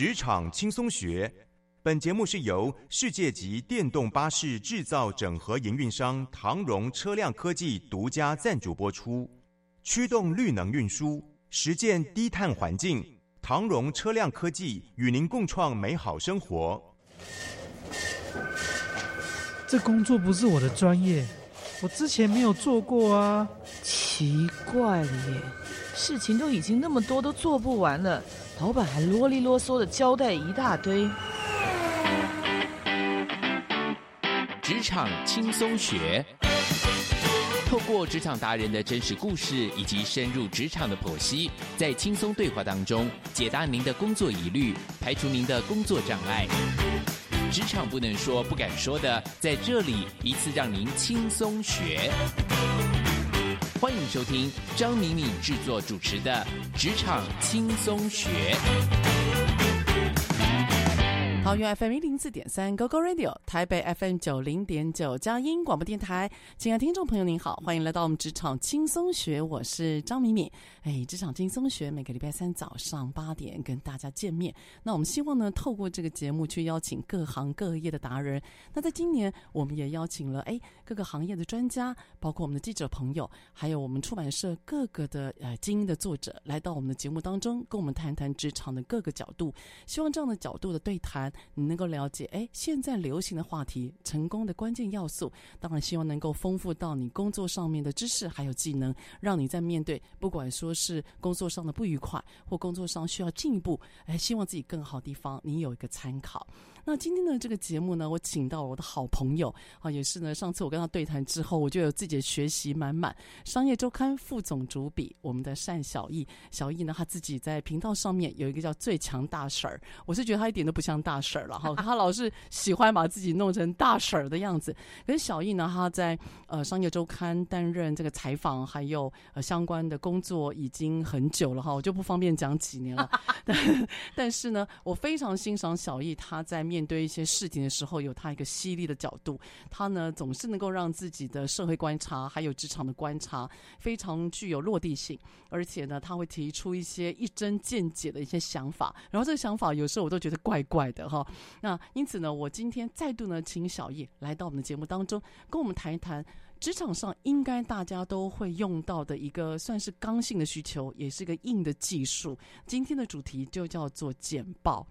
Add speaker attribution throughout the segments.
Speaker 1: 职场轻松学，本节目是由世界级电动巴士制造整合营运商唐荣车辆科技独家赞助播出。驱动绿能运输，实践低碳环境，唐荣车辆科技与您共创美好生活。
Speaker 2: 这工作不是我的专业，我之前没有做过啊。
Speaker 3: 奇怪了耶，事情都已经那么多，都做不完了。老板还啰里啰嗦的交代一大堆。
Speaker 4: 职场轻松学，透过职场达人的真实故事以及深入职场的剖析，在轻松对话当中解答您的工作疑虑，排除您的工作障碍。职场不能说、不敢说的，在这里一次让您轻松学。欢迎收听张敏敏制作主持的《职场轻松学》。
Speaker 5: 桃园 FM 一零四点三 GoGo Radio，台北 FM 九零点九佳音广播电台，亲爱的听众朋友您好，欢迎来到我们职场轻松学，我是张敏敏。哎，职场轻松学每个礼拜三早上八点跟大家见面。那我们希望呢，透过这个节目去邀请各行各业的达人。那在今年，我们也邀请了哎各个行业的专家，包括我们的记者朋友，还有我们出版社各个的呃精英的作者，来到我们的节目当中，跟我们谈谈职场的各个角度。希望这样的角度的对谈。你能够了解，哎，现在流行的话题，成功的关键要素，当然希望能够丰富到你工作上面的知识还有技能，让你在面对不管说是工作上的不愉快，或工作上需要进一步，哎，希望自己更好的地方，你有一个参考。那今天的这个节目呢，我请到了我的好朋友啊，也是呢，上次我跟他对谈之后，我就有自己的学习满满。商业周刊副总主笔，我们的单小艺，小艺呢，他自己在频道上面有一个叫最强大婶儿，我是觉得他一点都不像大婶儿了哈，他老是喜欢把自己弄成大婶儿的样子。可是小艺呢，他在呃商业周刊担任这个采访还有呃相关的工作已经很久了哈，我就不方便讲几年了。但但是呢，我非常欣赏小艺他在。面面对一些事情的时候，有他一个犀利的角度。他呢，总是能够让自己的社会观察还有职场的观察非常具有落地性，而且呢，他会提出一些一针见解的一些想法。然后这个想法有时候我都觉得怪怪的哈。那因此呢，我今天再度呢，请小艺来到我们的节目当中，跟我们谈一谈职场上应该大家都会用到的一个算是刚性的需求，也是一个硬的技术。今天的主题就叫做简报。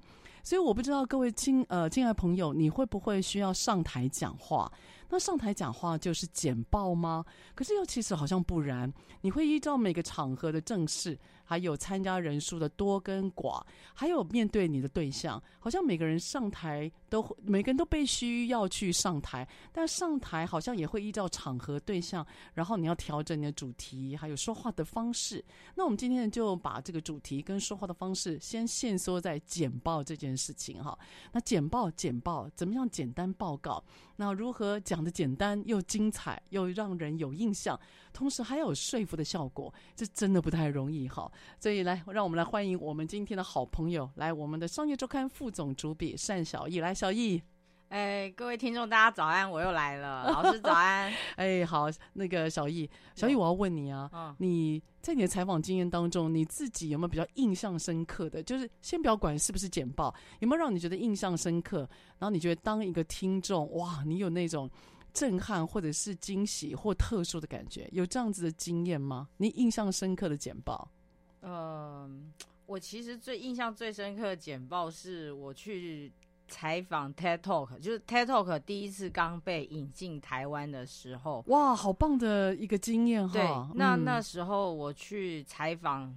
Speaker 5: 所以我不知道各位亲呃亲爱朋友，你会不会需要上台讲话？那上台讲话就是简报吗？可是又其实好像不然，你会依照每个场合的正式。还有参加人数的多跟寡，还有面对你的对象，好像每个人上台都每个人都必须要去上台，但上台好像也会依照场合对象，然后你要调整你的主题，还有说话的方式。那我们今天就把这个主题跟说话的方式先限缩在简报这件事情哈。那简报简报怎么样简单报告？那如何讲的简单又精彩又让人有印象，同时还有说服的效果？这真的不太容易哈。所以来，让我们来欢迎我们今天的好朋友，来我们的商业周刊副总主笔单小艺，来小易，
Speaker 6: 哎，各位听众大家早安，我又来了，老师早安，
Speaker 5: 哎，好，那个小易，小易，我要问你啊，嗯、你在你的采访经验当中，你自己有没有比较印象深刻的？就是先不要管是不是简报，有没有让你觉得印象深刻？然后你觉得当一个听众，哇，你有那种震撼或者是惊喜或特殊的感觉，有这样子的经验吗？你印象深刻的简报？
Speaker 6: 嗯、呃，我其实最印象最深刻的简报是我去采访 TED Talk，就是 TED Talk 第一次刚被引进台湾的时候，
Speaker 5: 哇，好棒的一个经验哈！
Speaker 6: 对，那、嗯、那时候我去采访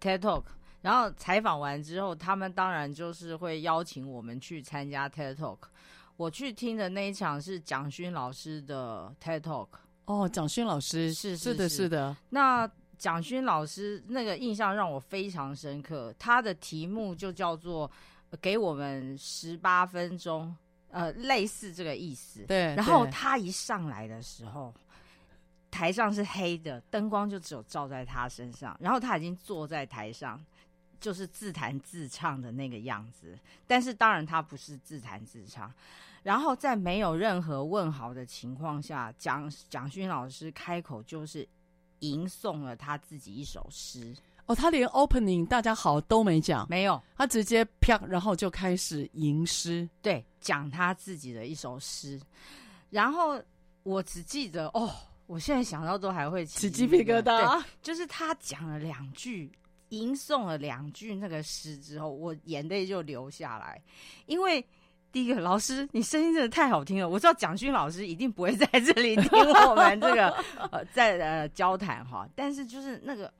Speaker 6: TED Talk，然后采访完之后，他们当然就是会邀请我们去参加 TED Talk。我去听的那一场是蒋勋老师的 TED Talk。
Speaker 5: 哦，蒋勋老师
Speaker 6: 是
Speaker 5: 是的，是的。
Speaker 6: 那蒋勋老师那个印象让我非常深刻，他的题目就叫做“给我们十八分钟”，呃，类似这个意思。
Speaker 5: 对。
Speaker 6: 然后他一上来的时候，台上是黑的，灯光就只有照在他身上，然后他已经坐在台上，就是自弹自唱的那个样子。但是当然他不是自弹自唱。然后在没有任何问好的情况下，蒋蒋勋老师开口就是吟诵了他自己一首诗。
Speaker 5: 哦，他连 opening 大家好都没讲，
Speaker 6: 没有，
Speaker 5: 他直接啪，然后就开始吟诗，
Speaker 6: 对，讲他自己的一首诗。然后我只记得哦，我现在想到都还会起
Speaker 5: 鸡皮疙瘩。
Speaker 6: 就是他讲了两句，吟诵了两句那个诗之后，我眼泪就流下来，因为。第一个老师，你声音真的太好听了。我知道蒋勋老师一定不会在这里听我们这个呃在呃交谈哈，但是就是那个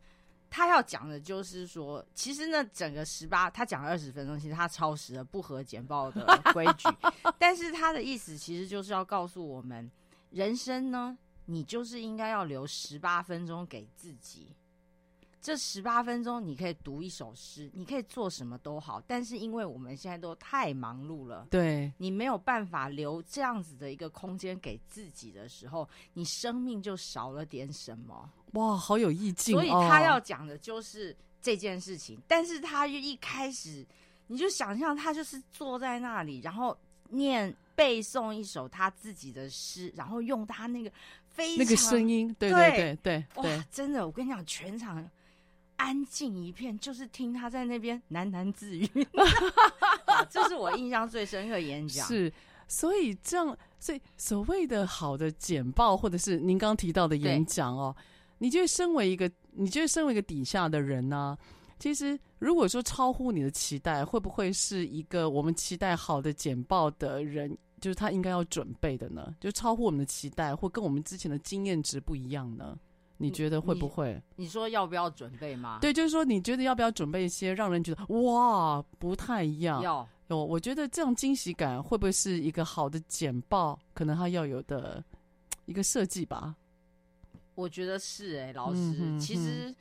Speaker 6: 他要讲的就是说，其实呢整个十八他讲了二十分钟，其实他超时了，不合简报的规矩。但是他的意思其实就是要告诉我们，人生呢，你就是应该要留十八分钟给自己。这十八分钟，你可以读一首诗，你可以做什么都好。但是因为我们现在都太忙碌了，
Speaker 5: 对，
Speaker 6: 你没有办法留这样子的一个空间给自己的时候，你生命就少了点什么。
Speaker 5: 哇，好有意境！
Speaker 6: 所以他要讲的就是这件事情。哦、但是他一开始，你就想象他就是坐在那里，然后念背诵一首他自己的诗，然后用他那个非常
Speaker 5: 那个声音，对对对对，
Speaker 6: 哇，真的，我跟你讲，全场。安静一片，就是听他在那边喃喃自语，这是我印象最深刻的演讲。
Speaker 5: 是，所以这样，所以所谓的好的简报，或者是您刚刚提到的演讲哦，对你觉得身为一个，你觉得身为一个底下的人呢、啊？其实如果说超乎你的期待，会不会是一个我们期待好的简报的人，就是他应该要准备的呢？就超乎我们的期待，或跟我们之前的经验值不一样呢？你觉得会不会？
Speaker 6: 你，你说要不要准备吗？
Speaker 5: 对，就是说，你觉得要不要准备一些让人觉得哇不太一样？
Speaker 6: 要
Speaker 5: 有，我觉得这样惊喜感会不会是一个好的简报？可能他要有的一个设计吧？
Speaker 6: 我觉得是哎、欸，老师，其实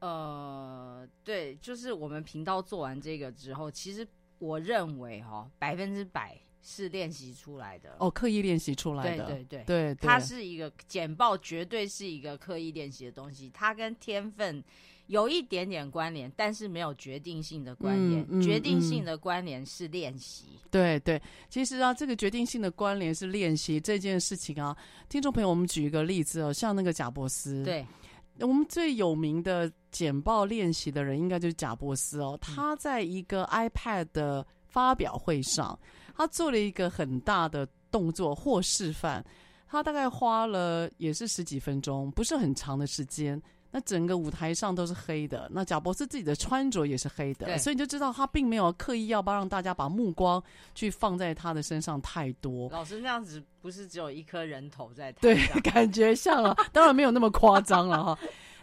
Speaker 6: 呃，对，就是我们频道做完这个之后，其实我认为哈，百分之百。是练习出来的
Speaker 5: 哦，刻意练习出来的，
Speaker 6: 对对对，
Speaker 5: 对，
Speaker 6: 它是一个简报，绝对是一个刻意练习的东西。它跟天分有一点点关联，但是没有决定性的关联。嗯嗯、决定性的关联是练习。
Speaker 5: 对对，其实啊，这个决定性的关联是练习这件事情啊。听众朋友，我们举一个例子哦，像那个贾伯斯，
Speaker 6: 对，
Speaker 5: 我们最有名的简报练习的人，应该就是贾伯斯哦。他在一个 iPad 的发表会上。他做了一个很大的动作或示范，他大概花了也是十几分钟，不是很长的时间。那整个舞台上都是黑的，那贾博士自己的穿着也是黑的，所以你就知道他并没有刻意要帮让大家把目光去放在他的身上太多。
Speaker 6: 老师那样子不是只有一颗人头在台？
Speaker 5: 对，感觉像啊，当然没有那么夸张了哈。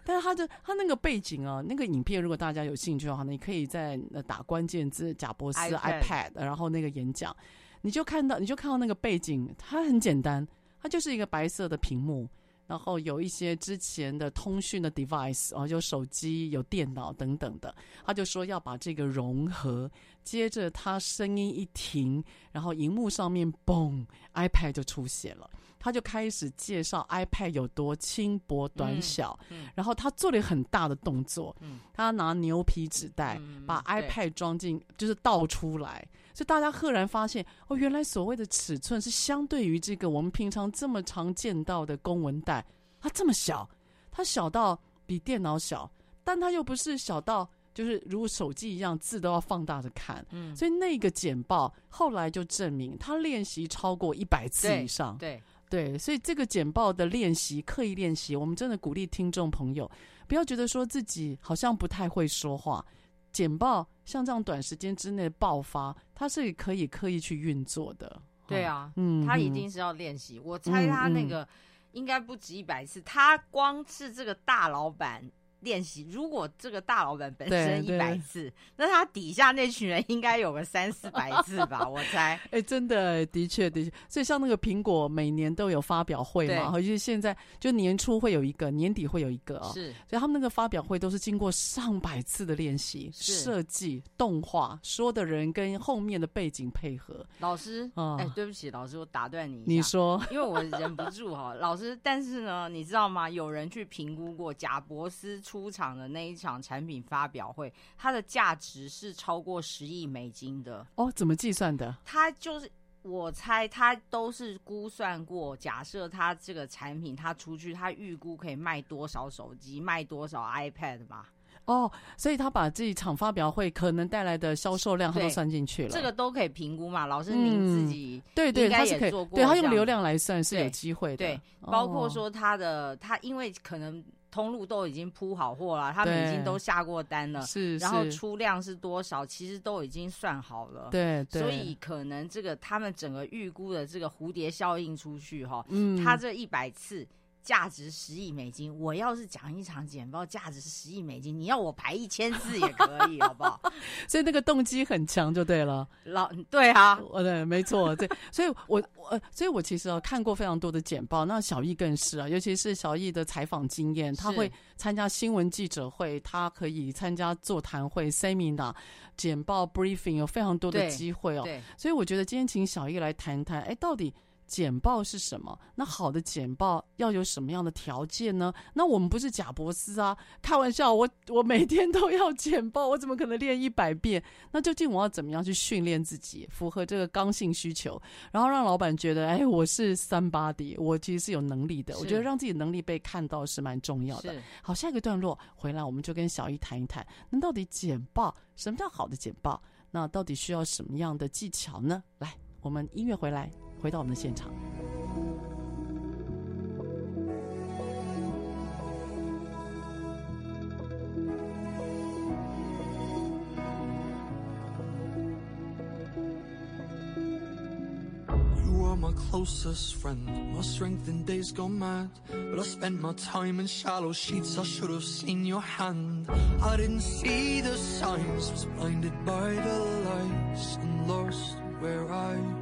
Speaker 5: 但是他的他那个背景啊，那个影片，如果大家有兴趣的话，你可以在打关键字“贾博士 iPad”，, iPad 然后那个演讲，你就看到你就看到那个背景，它很简单，它就是一个白色的屏幕，然后有一些之前的通讯的 device 啊，有手机、有电脑等等的。他就说要把这个融合，接着他声音一停，然后荧幕上面嘣，iPad 就出现了。他就开始介绍 iPad 有多轻薄短小，嗯嗯、然后他做了很大的动作，嗯、他拿牛皮纸袋、嗯、把 iPad 装进，就是倒出来，所以大家赫然发现，哦，原来所谓的尺寸是相对于这个我们平常这么常见到的公文袋，它这么小，它小到比电脑小，但它又不是小到就是如手机一样字都要放大着看，嗯、所以那个简报后来就证明他练习超过一百次以上，
Speaker 6: 对。对
Speaker 5: 对，所以这个简报的练习，刻意练习，我们真的鼓励听众朋友，不要觉得说自己好像不太会说话。简报像这样短时间之内爆发，它是可以刻意去运作的。
Speaker 6: 对啊，嗯，他一定是要练习。嗯、我猜他那个应该不止一百次，嗯嗯、他光是这个大老板练习，如果这个大老板本身一百次，那他底下那群人应该有个三四百次吧？我猜。
Speaker 5: 哎、欸，真的，的确，的确。所以像那个苹果每年都有发表会嘛，而且现在就年初会有一个，年底会有一个啊、哦。
Speaker 6: 是。
Speaker 5: 所以他们那个发表会都是经过上百次的练习、设计、动画，说的人跟后面的背景配合。
Speaker 6: 老师，哎、嗯欸，对不起，老师，我打断你一下。
Speaker 5: 你说，
Speaker 6: 因为我忍不住哈，老师。但是呢，你知道吗？有人去评估过贾伯斯。出场的那一场产品发表会，它的价值是超过十亿美金的
Speaker 5: 哦。怎么计算的？
Speaker 6: 他就是我猜，他都是估算过。假设他这个产品他出去，他预估可以卖多少手机，卖多少 iPad 嘛？
Speaker 5: 哦，所以他把这一场发表会可能带来的销售量，他都算进去了。
Speaker 6: 这个都可以评估嘛？老师，您自己
Speaker 5: 对对，他是可以，对他用流量来算是有机会的。
Speaker 6: 对，包括说他的他，因为可能。通路都已经铺好货了，他们已经都下过单了，
Speaker 5: 是，
Speaker 6: 然后出量是多少，其实都已经算好了，
Speaker 5: 对，
Speaker 6: 所以可能这个他们整个预估的这个蝴蝶效应出去哈，嗯，他这一百次。价值十亿美金，我要是讲一场简报价值是十亿美金，你要我排一千字也可以，好不好？
Speaker 5: 所以那个动机很强就对了。
Speaker 6: 老对啊，
Speaker 5: 我对，没错，对。所以我我所以我其实啊看过非常多的简报，那小易更是啊，尤其是小易的采访经验，他会参加新闻记者会，他可以参加座谈会、seminar、简报 briefing，有非常多的机会哦。
Speaker 6: 对，
Speaker 5: 所以我觉得今天请小易来谈谈，哎，到底。简报是什么？那好的简报要有什么样的条件呢？那我们不是贾博士啊，开玩笑，我我每天都要简报，我怎么可能练一百遍？那究竟我要怎么样去训练自己，符合这个刚性需求，然后让老板觉得，哎，我是 somebody，我其实是有能力的。我觉得让自己能力被看到是蛮重要的。好，下一个段落回来，我们就跟小易谈一谈，那到底简报什么叫好的简报？那到底需要什么样的技巧呢？来，我们音乐回来。回到我们的现场。
Speaker 7: You are my closest friend, my strength in days gone mad. But I spent my time in shallow sheets, I should have seen your hand. I didn't see the signs, was blinded by the lights and lost where I belong.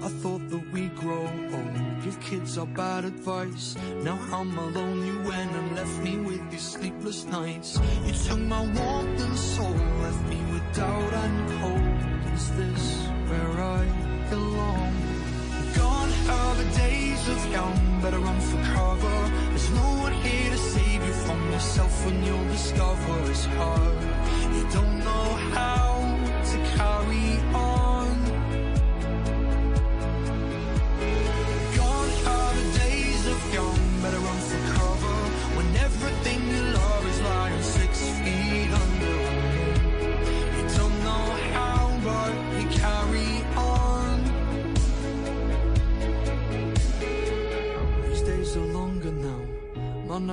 Speaker 7: I thought that we'd grow old, give kids our bad advice. Now I'm alone, you went and left me with these sleepless nights. You took my warmth and soul, left me with doubt and cold. Is this where I belong? Gone are the days of young, better run for cover. There's no one here to save you from yourself when you'll discover it's hard. You don't know how to carry on.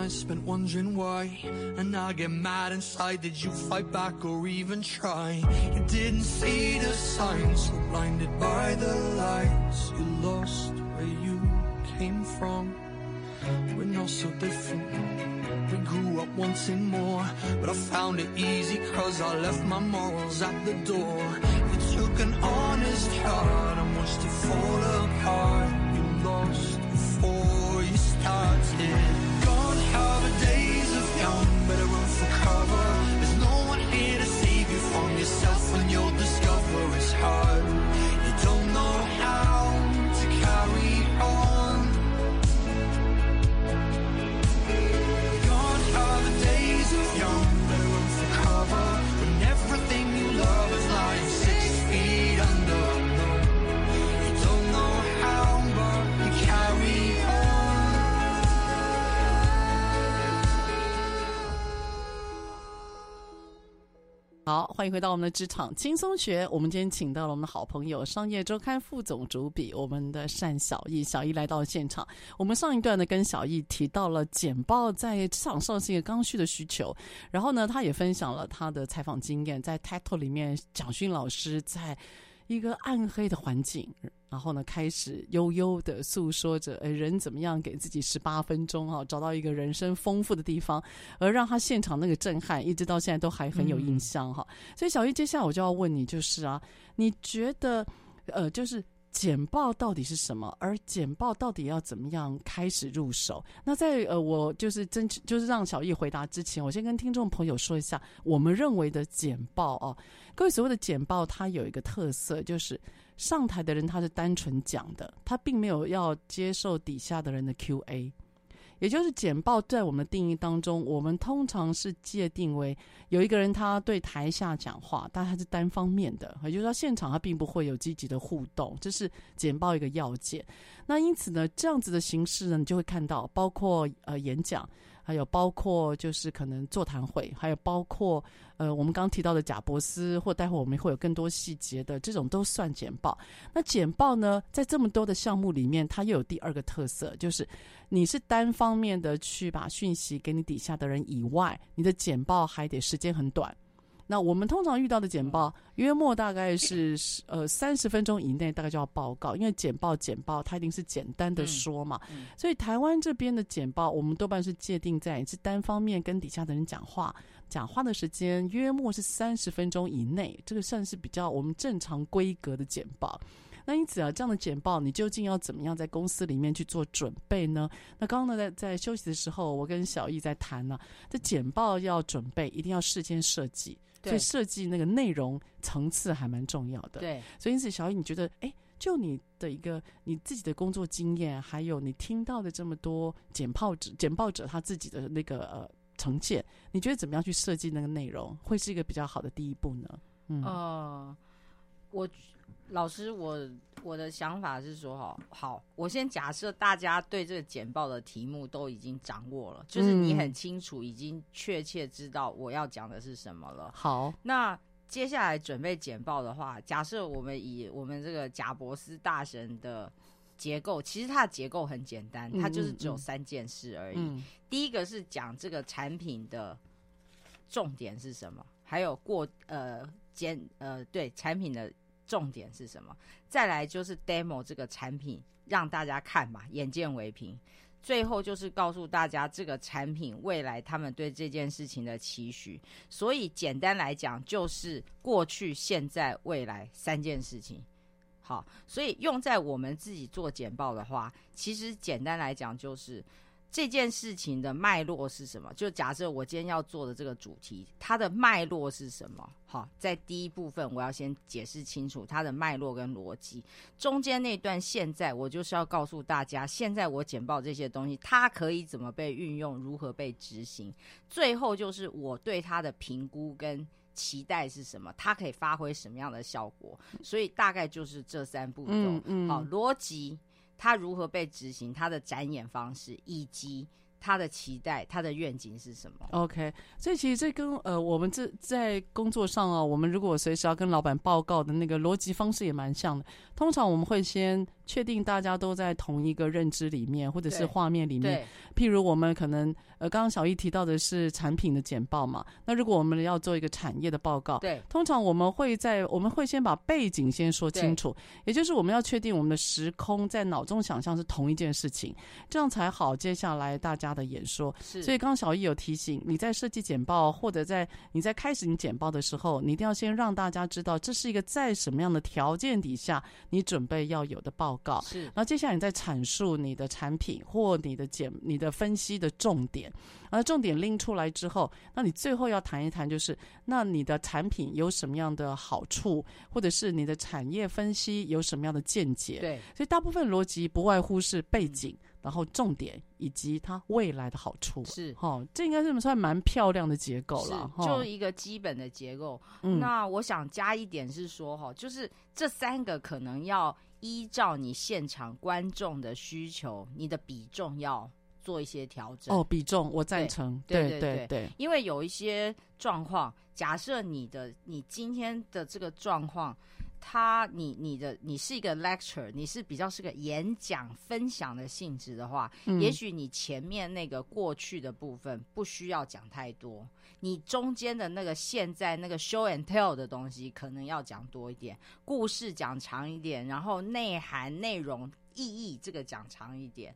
Speaker 7: Nights spent wondering why, and I get mad inside. Did you fight back or even try? You didn't see the signs, so blinded by the lights. You lost where you came from. We're not so different. We grew up wanting more, but I found it easy cause I left my morals at the door. You took an honest heart and watched it
Speaker 5: 欢迎回到我们的职场轻松学。我们今天请到了我们的好朋友，商业周刊副总主笔，我们的单小易。小易来到现场。我们上一段呢，跟小易提到了简报在职场上是一个刚需的需求。然后呢，他也分享了他的采访经验，在 title 里面，蒋勋老师在一个暗黑的环境，然后呢，开始悠悠的诉说着，哎，人怎么样给自己十八分钟哈、啊，找到一个人生丰富的地方，而让他现场那个震撼，一直到现在都还很有印象哈、嗯。所以小玉，接下来我就要问你，就是啊，你觉得，呃，就是。简报到底是什么？而简报到底要怎么样开始入手？那在呃，我就是争取就是让小易回答之前，我先跟听众朋友说一下，我们认为的简报哦，各位所谓的简报，它有一个特色，就是上台的人他是单纯讲的，他并没有要接受底下的人的 Q&A。也就是简报在我们的定义当中，我们通常是界定为有一个人他对台下讲话，但他是单方面的，也就是说现场他并不会有积极的互动，这是简报一个要件。那因此呢，这样子的形式呢，你就会看到，包括呃演讲。还有包括就是可能座谈会，还有包括呃我们刚提到的贾伯斯，或待会我们会有更多细节的这种都算简报。那简报呢，在这么多的项目里面，它又有第二个特色，就是你是单方面的去把讯息给你底下的人以外，你的简报还得时间很短。那我们通常遇到的简报，约莫大概是呃三十分钟以内，大概就要报告，因为简报简报它一定是简单的说嘛，嗯嗯、所以台湾这边的简报，我们多半是界定在是单方面跟底下的人讲话，讲话的时间约莫是三十分钟以内，这个算是比较我们正常规格的简报。那因此啊，这样的简报你究竟要怎么样在公司里面去做准备呢？那刚刚呢，在在休息的时候，我跟小易在谈呢、啊，这简报要准备，一定要事先设计。所以设计那个内容层次还蛮重要的。
Speaker 6: 对，
Speaker 5: 所以因此，小雨，你觉得，哎，就你的一个你自己的工作经验，还有你听到的这么多简报者、简报者他自己的那个呃呈现，你觉得怎么样去设计那个内容，会是一个比较好的第一步呢？嗯，
Speaker 6: 呃，我。老师，我我的想法是说，哈，好，我先假设大家对这个简报的题目都已经掌握了，就是你很清楚，已经确切知道我要讲的是什么了。
Speaker 5: 好，
Speaker 6: 那接下来准备简报的话，假设我们以我们这个贾伯斯大神的结构，其实它的结构很简单，它就是只有三件事而已。嗯嗯、第一个是讲这个产品的重点是什么，还有过呃简呃对产品的。重点是什么？再来就是 demo 这个产品，让大家看嘛，眼见为凭。最后就是告诉大家这个产品未来他们对这件事情的期许。所以简单来讲，就是过去、现在、未来三件事情。好，所以用在我们自己做简报的话，其实简单来讲就是。这件事情的脉络是什么？就假设我今天要做的这个主题，它的脉络是什么？好，在第一部分我要先解释清楚它的脉络跟逻辑。中间那段现在我就是要告诉大家，现在我简报这些东西，它可以怎么被运用，如何被执行。最后就是我对它的评估跟期待是什么，它可以发挥什么样的效果。所以大概就是这三步骤。嗯嗯。好，逻辑。它如何被执行？他的展演方式以及他的期待、他的愿景是什么
Speaker 5: ？OK，所以其实这跟呃，我们这在工作上啊，我们如果随时要跟老板报告的那个逻辑方式也蛮像的。通常我们会先。确定大家都在同一个认知里面，或者是画面里面。譬如我们可能呃，刚刚小易提到的是产品的简报嘛。那如果我们要做一个产业的报告，
Speaker 6: 对，
Speaker 5: 通常我们会在我们会先把背景先说清楚，也就是我们要确定我们的时空在脑中想象是同一件事情，这样才好。接下来大家的演说，是。所以刚刚小易有提醒，你在设计简报或者在你在开始你简报的时候，你一定要先让大家知道这是一个在什么样的条件底下你准备要有的报告。告是，然后接下来你再阐述你的产品或你的简、你的分析的重点，而重点拎出来之后，那你最后要谈一谈，就是那你的产品有什么样的好处，或者是你的产业分析有什么样的见解？
Speaker 6: 对，
Speaker 5: 所以大部分逻辑不外乎是背景，嗯、然后重点以及它未来的好处。
Speaker 6: 是，
Speaker 5: 哈、哦，这应该是算蛮漂亮的结构了，
Speaker 6: 就一个基本的结构。嗯、那我想加一点是说，哈，就是这三个可能要。依照你现场观众的需求，你的比重要做一些调整。
Speaker 5: 哦，比重我赞成。对对对
Speaker 6: 因为有一些状况，假设你的你今天的这个状况。他你你的你是一个 lecture，你是比较是个演讲分享的性质的话，
Speaker 5: 嗯
Speaker 6: 也许你前面那个过去的部分不需要讲太多，你中间的那个现在那个 show and tell 的东西可能要讲多一点，故事讲长一点，然后内涵、内容、意义这个讲长一点。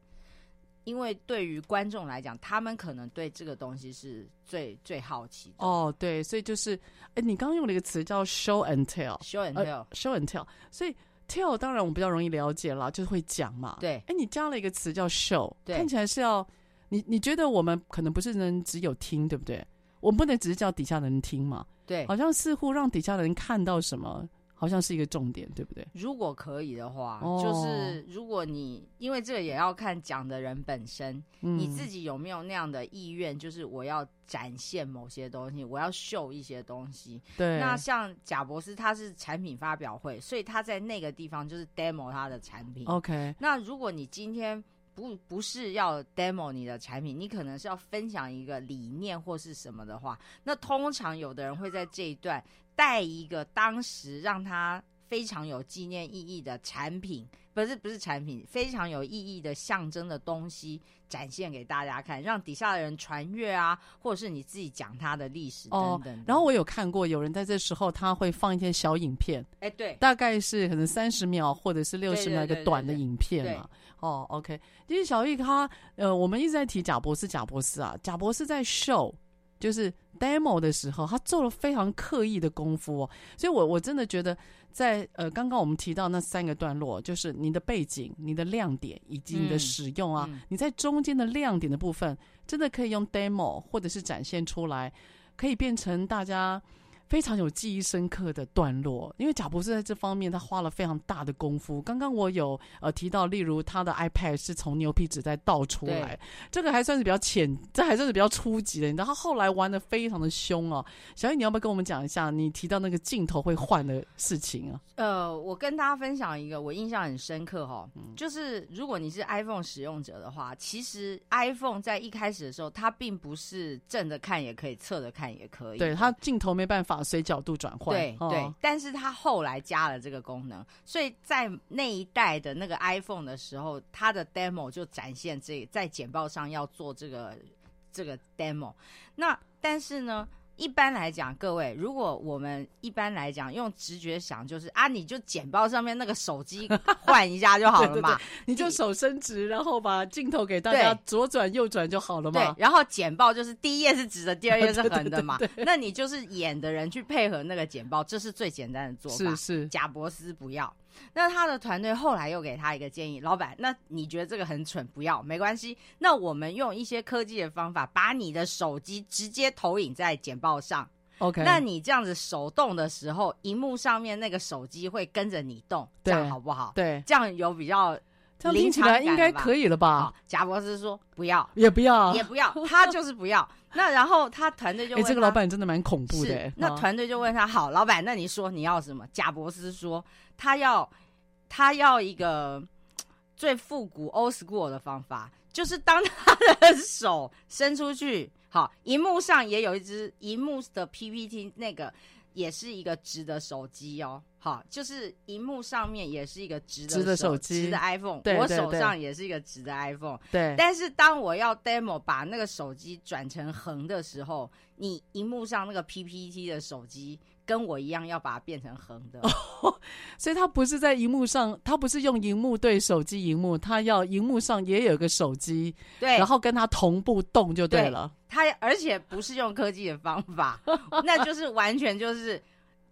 Speaker 6: 因为对于观众来讲，他们可能对这个东西是最最好奇的。
Speaker 5: 哦，对，所以就是，哎，你刚刚用了一个词叫 show and tell。
Speaker 6: show and tell，、
Speaker 5: 呃、show and tell，所以 tell 当然我们比较容易了解了，就是会讲嘛。
Speaker 6: 对，
Speaker 5: 哎，你加了一个词叫 show，看起来是要你你觉得我们可能不是能只有听，对不对？我们不能只是叫底下的人听嘛。
Speaker 6: 对，
Speaker 5: 好像似乎让底下的人看到什么。好像是一个重点，对不对？
Speaker 6: 如果可以的话，
Speaker 5: 哦、
Speaker 6: 就是如果你因为这个也要看讲的人本身，
Speaker 5: 嗯、
Speaker 6: 你自己有没有那样的意愿，就是我要展现某些东西，我要秀一些东西。
Speaker 5: 对。
Speaker 6: 那像贾博士，他是产品发表会，所以他在那个地方就是 demo 他的产品。
Speaker 5: OK。
Speaker 6: 那如果你今天不不是要 demo 你的产品，你可能是要分享一个理念或是什么的话，那通常有的人会在这一段。带一个当时让他非常有纪念意义的产品，不是不是产品，非常有意义的象征的东西展现给大家看，让底下的人传阅啊，或者是你自己讲他的历史等等，等。
Speaker 5: 哦，然后我有看过有人在这时候他会放一些小影片，
Speaker 6: 哎，对，
Speaker 5: 大概是可能三十秒或者是六十秒一个短的影片嘛。
Speaker 6: 对对对对
Speaker 5: 哦，OK，其实小玉他呃，我们一直在提贾博士，贾博士啊，贾博士在 show。就是 demo 的时候，他做了非常刻意的功夫哦，所以我我真的觉得在，在呃刚刚我们提到那三个段落，就是你的背景、你的亮点以及你的使用啊，你在中间的亮点的部分，真的可以用 demo 或者是展现出来，可以变成大家。非常有记忆深刻的段落，因为贾博士在这方面他花了非常大的功夫。刚刚我有呃提到，例如他的 iPad 是从牛皮纸袋倒出来，这个还算是比较浅，这还算是比较初级的。你知道他后来玩的非常的凶哦。小雨，你要不要跟我们讲一下你提到那个镜头会换的事情啊？
Speaker 6: 呃，我跟大家分享一个我印象很深刻哈、哦，嗯、就是如果你是 iPhone 使用者的话，其实 iPhone 在一开始的时候，它并不是正着看也可以，侧着看也可以，
Speaker 5: 对，它镜头没办法。随角度转换，
Speaker 6: 对、哦、对，但是它后来加了这个功能，所以在那一代的那个 iPhone 的时候，它的 demo 就展现这在简报上要做这个这个 demo。那但是呢？一般来讲，各位，如果我们一般来讲用直觉想，就是啊，你就简报上面那个手机 换一下就好了嘛，
Speaker 5: 对对对，你就手伸直，然后把镜头给大家左转右转就好了嘛。
Speaker 6: 对，然后简报就是第一页是直的，第二页是 横的嘛。那你就是演的人去配合那个简报，这是最简单的做法。
Speaker 5: 是是，
Speaker 6: 贾伯斯不要。那他的团队后来又给他一个建议，老板，那你觉得这个很蠢，不要，没关系。那我们用一些科技的方法，把你的手机直接投影在简报上。
Speaker 5: OK，
Speaker 6: 那你这样子手动的时候，荧幕上面那个手机会跟着你动，这样好不好？
Speaker 5: 对，
Speaker 6: 这样有比较，
Speaker 5: 这样听起来应该可以了吧？
Speaker 6: 贾博士说不要，
Speaker 5: 也不要，
Speaker 6: 也不要，他就是不要。那然后他团队就
Speaker 5: 这个老板真的蛮恐怖的。
Speaker 6: 那团队就问他，好，老板，那你说你要什么？贾博士说他要。他要一个最复古 old school 的方法，就是当他的手伸出去，好，荧幕上也有一只荧幕的 PPT，那个也是一个直的手机哦，好，就是荧幕上面也是一个直的手，
Speaker 5: 直的手机，
Speaker 6: 直的 iPhone，
Speaker 5: 对对
Speaker 6: 对，我手上也是一个直的 iPhone，
Speaker 5: 对。
Speaker 6: 但是当我要 demo 把那个手机转成横的时候，你荧幕上那个 PPT 的手机。跟我一样要把它变成横的，
Speaker 5: 哦，所以他不是在荧幕上，他不是用荧幕对手机荧幕，他要荧幕上也有个手机，
Speaker 6: 对，
Speaker 5: 然后跟他同步动就对了。
Speaker 6: 对，他而且不是用科技的方法，那就是完全就是。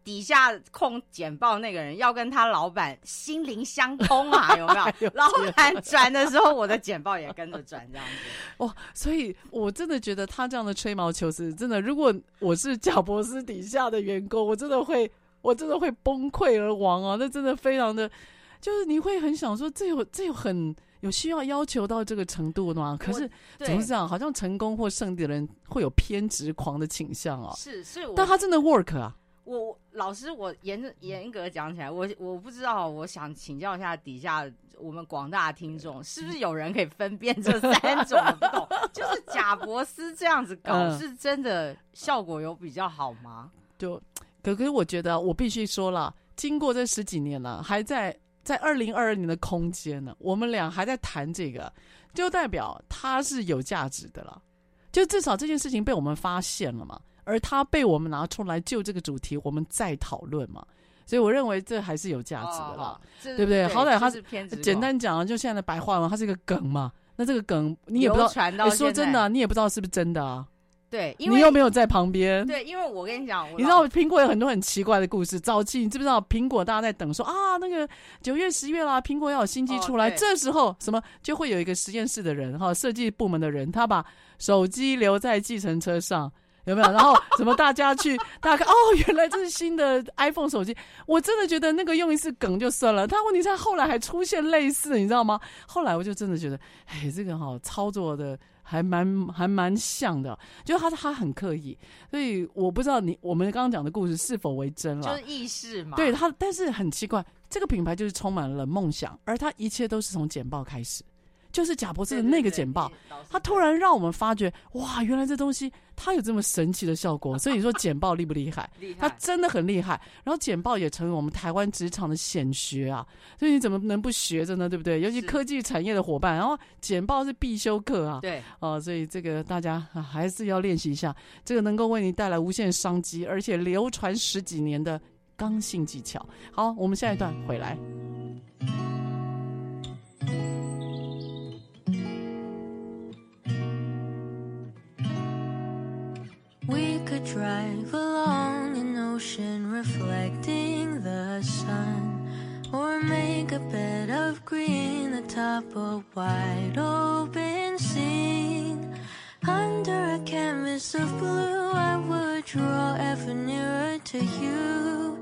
Speaker 6: 底下控简报那个人要跟他老板心灵相通啊，有没有？老板转的时候，我的简报也跟着转，这样子。
Speaker 5: 哇，所以我真的觉得他这样的吹毛求疵，真的，如果我是贾博士底下的员工，我真的会，我真的会崩溃而亡啊！那真的非常的，就是你会很想说，这有这有很有需要要求到这个程度吗？可是怎么是这样？好像成功或胜利的人会有偏执狂的倾向哦。
Speaker 6: 是，所以我，
Speaker 5: 但他真的 work 啊。
Speaker 6: 我老师，我严严格讲起来，我我不知道，我想请教一下底下我们广大的听众，是不是有人可以分辨这三种？就是贾博斯这样子搞，嗯、是真的效果有比较好吗？
Speaker 5: 就可可是我觉得，我必须说了，经过这十几年了，还在在二零二二年的空间呢，我们俩还在谈这个，就代表它是有价值的了。就至少这件事情被我们发现了嘛，而他被我们拿出来就这个主题，我们再讨论嘛。所以我认为这还是有价值的啦，哦、对不对？对好歹他是简单讲，就现在的白话文，它是一个梗嘛。那这个梗你也不知道，传到、欸、说真的、啊，你也不知道是不是真的啊？
Speaker 6: 对，因为
Speaker 5: 你又没有在旁边。
Speaker 6: 对，因为我跟你讲，
Speaker 5: 你知道苹果有很多很奇怪的故事。早期你知不知道苹果大家在等说啊，那个九月十月啦，苹果要有新机出来，哦、这时候什么就会有一个实验室的人哈，设计部门的人，他把手机留在计程车上。有没有？然后什么？大家去，大家看哦，原来这是新的 iPhone 手机。我真的觉得那个用一次梗就算了，他问题是后来还出现类似，你知道吗？后来我就真的觉得，哎，这个哈操作的还蛮还蛮像的，就他他很刻意，所以我不知道你我们刚刚讲的故事是否为真了，
Speaker 6: 就是意识嘛。
Speaker 5: 对他，但是很奇怪，这个品牌就是充满了梦想，而他一切都是从简报开始。就是贾博士的那个简报，他突然让我们发觉，哇，原来这东西它有这么神奇的效果。所以你说简报厉不厉害？厉害，它真的很厉害。然后简报也成为我们台湾职场的显学啊。所以你怎么能不学着呢？对不对？尤其科技产业的伙伴，然后简报是必修课啊。对，哦，所以这个大家还是要练习一下，这个能够为你带来无限商机，而且流传十几年的刚性技巧。好，我们下一段回
Speaker 8: 来。Drive along an ocean reflecting the sun, or make a bed of green atop a wide open scene. Under a canvas of blue, I would draw ever nearer to you.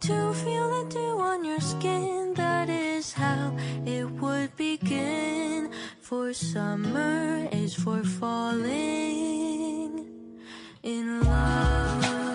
Speaker 8: To feel the dew on your skin, that is how it would begin. For summer is for falling in love.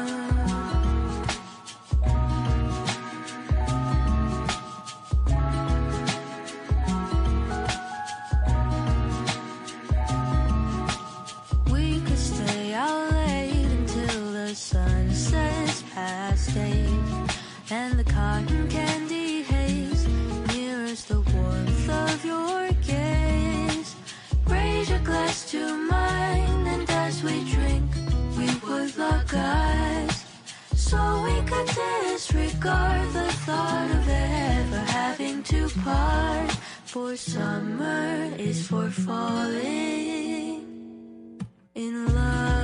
Speaker 8: Could disregard the thought of ever having to part. For summer is for falling in love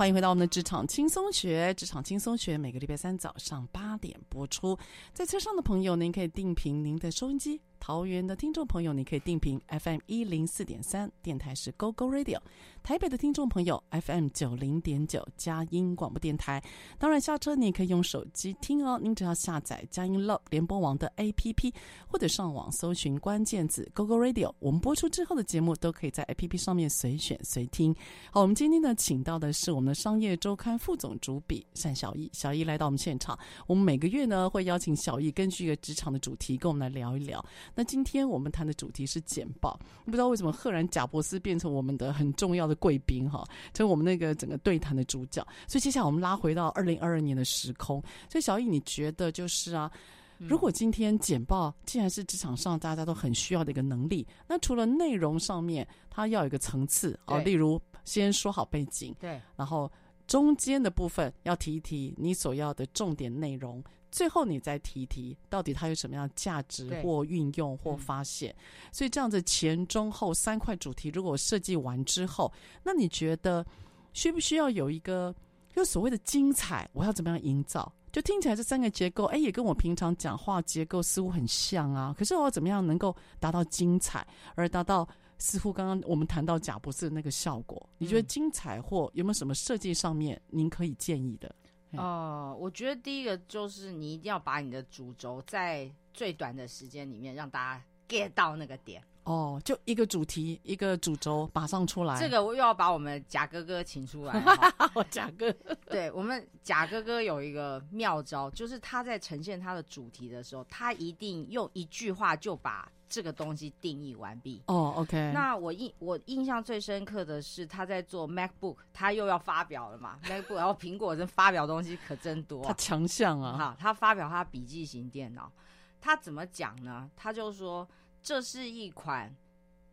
Speaker 5: 欢迎回到我们的职场轻松学。职场轻松学每个礼拜三早上八点播出。在车上的朋友，您可以定频您的收音机。桃园的听众朋友，你可以定频 FM 一零四点三，电台是 Go Go Radio。台北的听众朋友，FM 九零点九佳音广播电台。当然，下车你也可以用手机听哦。您只要下载佳音 Love 联播网的 APP，或者上网搜寻关键字 Go Go Radio。我们播出之后的节目都可以在 APP 上面随选随听。好，我们今天呢，请到的是我们的商业周刊副总主笔单小艺。小艺来到我们现场，我们每个月呢会邀请小易根据一个职场的主题跟我们来聊一聊。那今天我们谈的主题是简报，不知道为什么赫然贾伯斯变成我们的很重要的贵宾哈，成为我们那个整个对谈的主角。所以接下来我们拉回到二零二二年的时空。所以小易，你觉得就是啊，如果今天简报既然是职场上大家都很需要的一个能力，那除了内容上面，它要有一个层次啊，例如先说好背景，对，然后中间的部分要提一提你所要的重点内容。最后你再提一提，到底它有什么样的价值或运用或发现？所以这样子前中后三块主题，如果设计完之后，那你觉得需不需要有一个就所谓的精彩，我要怎么样营造？就听起来这三个结构，哎，也跟我平常讲话结构似乎很像啊。可是我要怎么样能够达到精彩，而达到似乎刚刚我们谈到贾博士的那个效果？你觉得精彩或有没有什么设计上面您可以建议的？
Speaker 6: 哦、呃，我觉得第一个就是你一定要把你的主轴在最短的时间里面让大家 get 到那个点。
Speaker 5: 哦，就一个主题，一个主轴，马上出来。
Speaker 6: 这个我又要把我们贾哥哥请出来。
Speaker 5: 我贾哥，
Speaker 6: 对我们贾哥哥有一个妙招，就是他在呈现他的主题的时候，他一定用一句话就把这个东西定义完毕。
Speaker 5: 哦，OK。
Speaker 6: 那我印我印象最深刻的是他在做 MacBook，他又要发表了嘛？MacBook，然后苹果真发表东西可真多，
Speaker 5: 他强项啊。
Speaker 6: 哈，他发表他笔记型电脑，他怎么讲呢？他就说。这是一款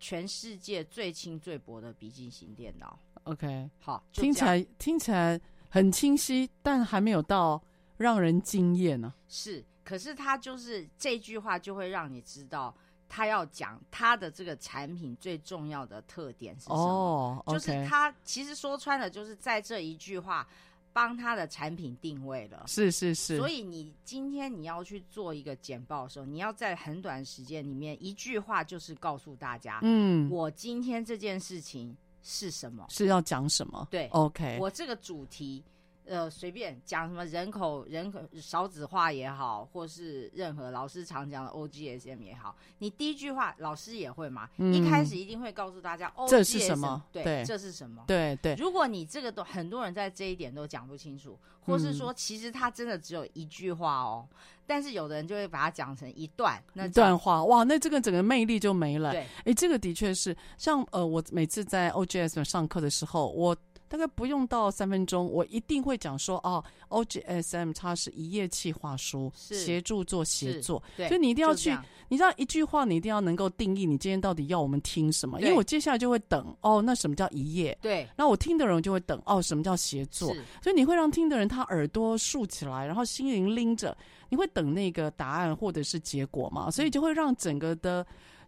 Speaker 6: 全世界最轻最薄的笔记型电脑。
Speaker 5: OK，
Speaker 6: 好，
Speaker 5: 听起来听起来很清晰，但还没有到让人惊艳呢。
Speaker 6: 是，可是他就是这句话就会让你知道，他要讲他的这个产品最重要的特点是什么。
Speaker 5: 哦，oh.
Speaker 6: 就是他其实说穿了，就是在这一句话。帮他的产品定位了，
Speaker 5: 是是是。
Speaker 6: 所以你今天你要去做一个简报的时候，你要在很短时间里面一句话就是告诉大家，
Speaker 5: 嗯，
Speaker 6: 我今天这件事情是什么，
Speaker 5: 是要讲什么？
Speaker 6: 对
Speaker 5: ，OK，
Speaker 6: 我这个主题。呃，随便讲什么人口人口少子化也好，或是任何老师常讲的 OGSM 也好，你第一句话老师也会嘛，嗯、一开始一定会告诉大家
Speaker 5: 这是什么？
Speaker 6: 对，
Speaker 5: 对
Speaker 6: 这是什么？
Speaker 5: 对对。
Speaker 6: 如果你这个都很多人在这一点都讲不清楚，或是说其实他真的只有一句话哦，嗯、但是有的人就会把它讲成一段，那
Speaker 5: 一段话哇，那这个整个魅力就没了。
Speaker 6: 对，
Speaker 5: 哎，这个的确是像呃，我每次在 OGSM 上课的时候，我。大概不用到三分钟，我一定会讲说哦，OGSM 它是一页企划书，协助做协作，所以你一定要去，你知道一句话，你一定要能够定义你今天到底要我们听什么，因为我接下来就会等哦，那什么叫一页？
Speaker 6: 对，
Speaker 5: 那我听的人就会等哦，什么叫协作？所以你会让听的人他耳朵竖起来，然后心灵拎着，你会等那个答案或者是结果嘛？所以就会让整个的。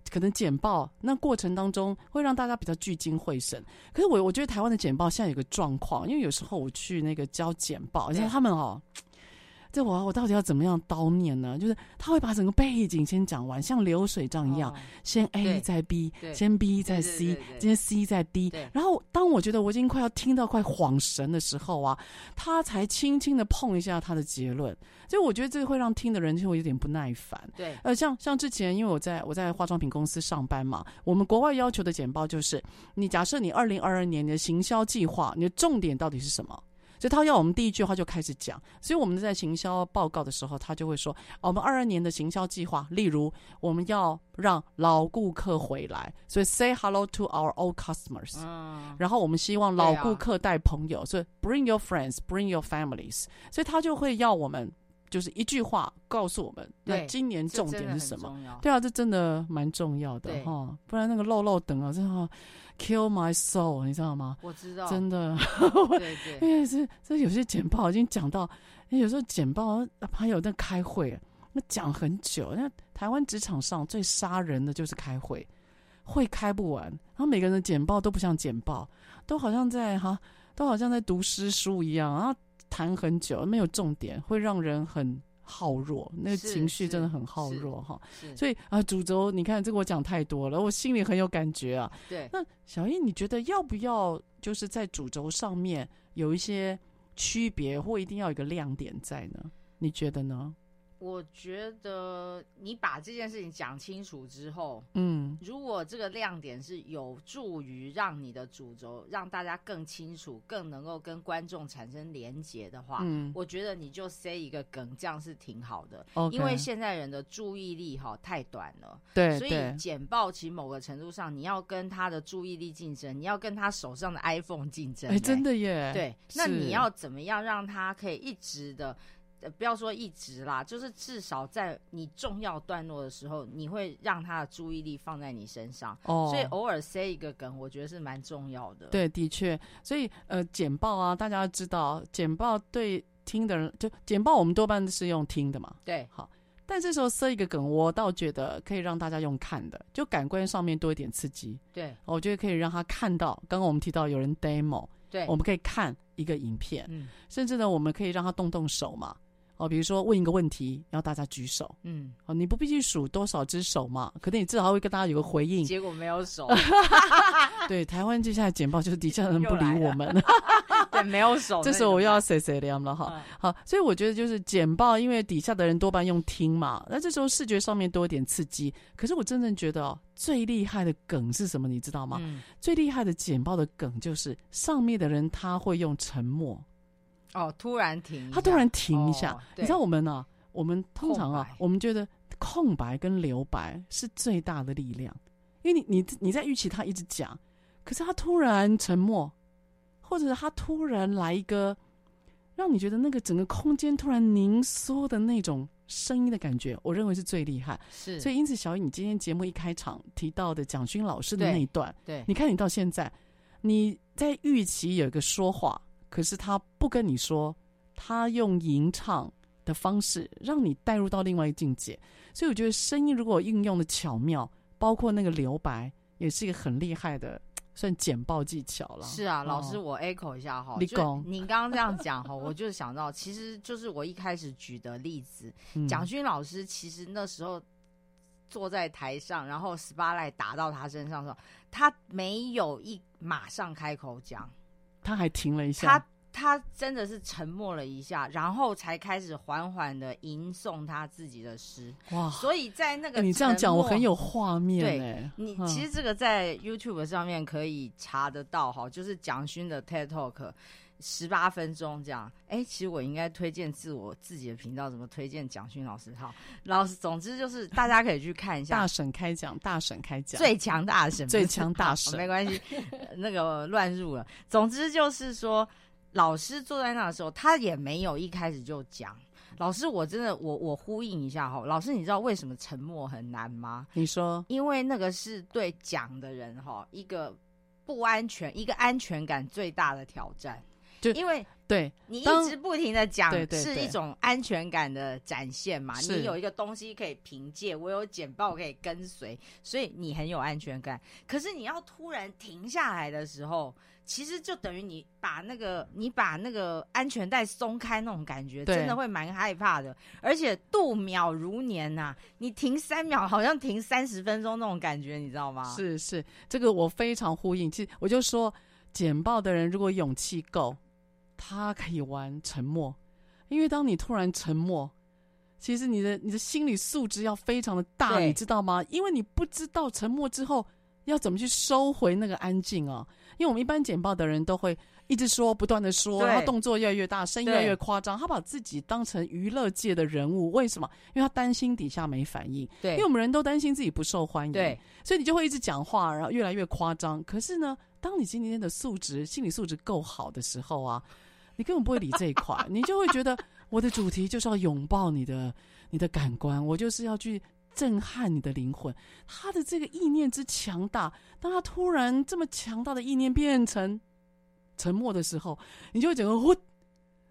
Speaker 5: 可能简报那过程当中会让大家比较聚精会神，可是我我觉得台湾的简报现在有个状况，因为有时候我去那个教简报，而且他们哦。这我我到底要怎么样叨念呢？就是他会把整个背景先讲完，像流水账一样，哦、先 A 再 B，先 B 再 C，先 C 再 D。然后当我觉得我已经快要听到快恍神的时候啊，他才轻轻的碰一下他的结论。所以我觉得这个会让听的人就会有点不耐烦。
Speaker 6: 对，
Speaker 5: 呃，像像之前因为我在我在化妆品公司上班嘛，我们国外要求的简报就是，你假设你二零二二年你的行销计划，你的重点到底是什么？所以他要我们第一句话就开始讲，所以我们在行销报告的时候，他就会说，我们二二年的行销计划，例如我们要让老顾客回来，所以 say hello to our old customers，嗯，然后我们希望老顾客带朋友，啊、所以 bring your friends，bring your families，所以他就会要我们就是一句话告诉我们，那今年重点是什么？对啊，这真的蛮重要的哈，不然那个漏漏等啊，真的。Kill my soul，你知道吗？
Speaker 6: 我知道，
Speaker 5: 真的。
Speaker 6: 对对，
Speaker 5: 因为这这有些简报已经讲到，有时候简报还有在开会，那讲很久。那台湾职场上最杀人的就是开会，会开不完。然后每个人的简报都不像简报，都好像在哈，都好像在读诗书一样，然后谈很久，没有重点，会让人很。耗弱，那个情绪真的很耗弱哈，所以啊，主轴你看这个我讲太多了，我心里很有感觉啊。
Speaker 6: 对，
Speaker 5: 那小英你觉得要不要就是在主轴上面有一些区别，或一定要有一个亮点在呢？你觉得呢？
Speaker 6: 我觉得你把这件事情讲清楚之后，
Speaker 5: 嗯，
Speaker 6: 如果这个亮点是有助于让你的主轴让大家更清楚、更能够跟观众产生连结的话，
Speaker 5: 嗯，
Speaker 6: 我觉得你就塞一个梗，这样是挺好的。
Speaker 5: Okay
Speaker 6: 因为现在人的注意力哈太短了，
Speaker 5: 对，
Speaker 6: 所以简报其实某个程度上你要跟他的注意力竞争，你要跟他手上的 iPhone 竞争，欸，
Speaker 5: 哎，真的耶，
Speaker 6: 对，那你要怎么样让他可以一直的？呃，不要说一直啦，就是至少在你重要段落的时候，你会让他的注意力放在你身上。
Speaker 5: 哦，
Speaker 6: 所以偶尔塞一个梗，我觉得是蛮重要的。
Speaker 5: 对，的确。所以呃，简报啊，大家要知道，简报对听的人，就简报我们多半是用听的嘛。
Speaker 6: 对，
Speaker 5: 好。但这时候塞一个梗，我倒觉得可以让大家用看的，就感官上面多一点刺激。
Speaker 6: 对，
Speaker 5: 我觉得可以让他看到。刚刚我们提到有人 demo，
Speaker 6: 对，
Speaker 5: 我们可以看一个影片，
Speaker 6: 嗯，
Speaker 5: 甚至呢，我们可以让他动动手嘛。哦，比如说问一个问题，要大家举手。
Speaker 6: 嗯，
Speaker 5: 哦，你不必去数多少只手嘛，可能你至少会跟大家有个回应。
Speaker 6: 结果没有手。
Speaker 5: 对，台湾接下来简报就是底下的人不理我们。
Speaker 6: 对，没有手。
Speaker 5: 这时候我又要谁谁凉了哈。好，所以我觉得就是简报，因为底下的人多半用听嘛，那这时候视觉上面多一点刺激。可是我真正觉得哦，最厉害的梗是什么？你知道吗？
Speaker 6: 嗯、
Speaker 5: 最厉害的简报的梗就是上面的人他会用沉默。
Speaker 6: 哦，突然停，
Speaker 5: 他突然停一下。
Speaker 6: 哦、
Speaker 5: 你知道我们呢、啊？我们通常啊，我们觉得空白跟留白是最大的力量，因为你你你在预期他一直讲，可是他突然沉默，或者是他突然来一个让你觉得那个整个空间突然凝缩的那种声音的感觉，我认为是最厉害。
Speaker 6: 是，
Speaker 5: 所以因此，小雨，你今天节目一开场提到的蒋勋老师的那一段，
Speaker 6: 对，对
Speaker 5: 你看你到现在你在预期有一个说话。可是他不跟你说，他用吟唱的方式让你带入到另外一个境界，所以我觉得声音如果运用的巧妙，包括那个留白，也是一个很厉害的算简报技巧了。
Speaker 6: 是啊，老师，我 echo 一下哈，
Speaker 5: 李工。
Speaker 6: 您刚刚这样讲哈，我就想到，其实就是我一开始举的例子，蒋勋老师其实那时候坐在台上，然后 spotlight 打到他身上的时候，他没有一马上开口讲。
Speaker 5: 他还停了一下，
Speaker 6: 他他真的是沉默了一下，然后才开始缓缓的吟诵他自己的诗。
Speaker 5: 哇！
Speaker 6: 所以在那个、
Speaker 5: 欸、你这样讲，我很有画面。
Speaker 6: 对，你其实这个在 YouTube 上面可以查得到哈，就是蒋勋的 TED Talk。十八分钟这样，哎、欸，其实我应该推荐自我自己的频道，怎么推荐蒋勋老师？好，老师，总之就是大家可以去看一下。
Speaker 5: 大婶开讲，大婶开讲，
Speaker 6: 最强大婶，
Speaker 5: 最强大婶，
Speaker 6: 没关系，那个乱入了。总之就是说，老师坐在那的时候，他也没有一开始就讲。老师，我真的，我我呼应一下哈，老师，你知道为什么沉默很难吗？
Speaker 5: 你说，
Speaker 6: 因为那个是对讲的人哈一个不安全，一个安全感最大的挑战。就因为
Speaker 5: 对
Speaker 6: 你一直不停的讲，是一种安全感的展现嘛。你有一个东西可以凭借，我有简报可以跟随，所以你很有安全感。可是你要突然停下来的时候，其实就等于你把那个你把那个安全带松开那种感觉，真的会蛮害怕的。而且度秒如年呐、啊，你停三秒好像停三十分钟那种感觉，你知道吗？
Speaker 5: 是是，这个我非常呼应。其实我就说，简报的人如果勇气够。他可以玩沉默，因为当你突然沉默，其实你的你的心理素质要非常的大，你知道吗？因为你不知道沉默之后要怎么去收回那个安静啊。因为我们一般简报的人都会一直说，不断的说，然后动作越来越大，声音越来越夸张，他把自己当成娱乐界的人物。为什么？因为他担心底下没反应。
Speaker 6: 对，
Speaker 5: 因为我们人都担心自己不受欢迎。
Speaker 6: 对，
Speaker 5: 所以你就会一直讲话，然后越来越夸张。可是呢，当你今天的素质、心理素质够好的时候啊。你根本不会理这一块，你就会觉得我的主题就是要拥抱你的你的感官，我就是要去震撼你的灵魂。他的这个意念之强大，当他突然这么强大的意念变成沉默的时候，你就会整个呼，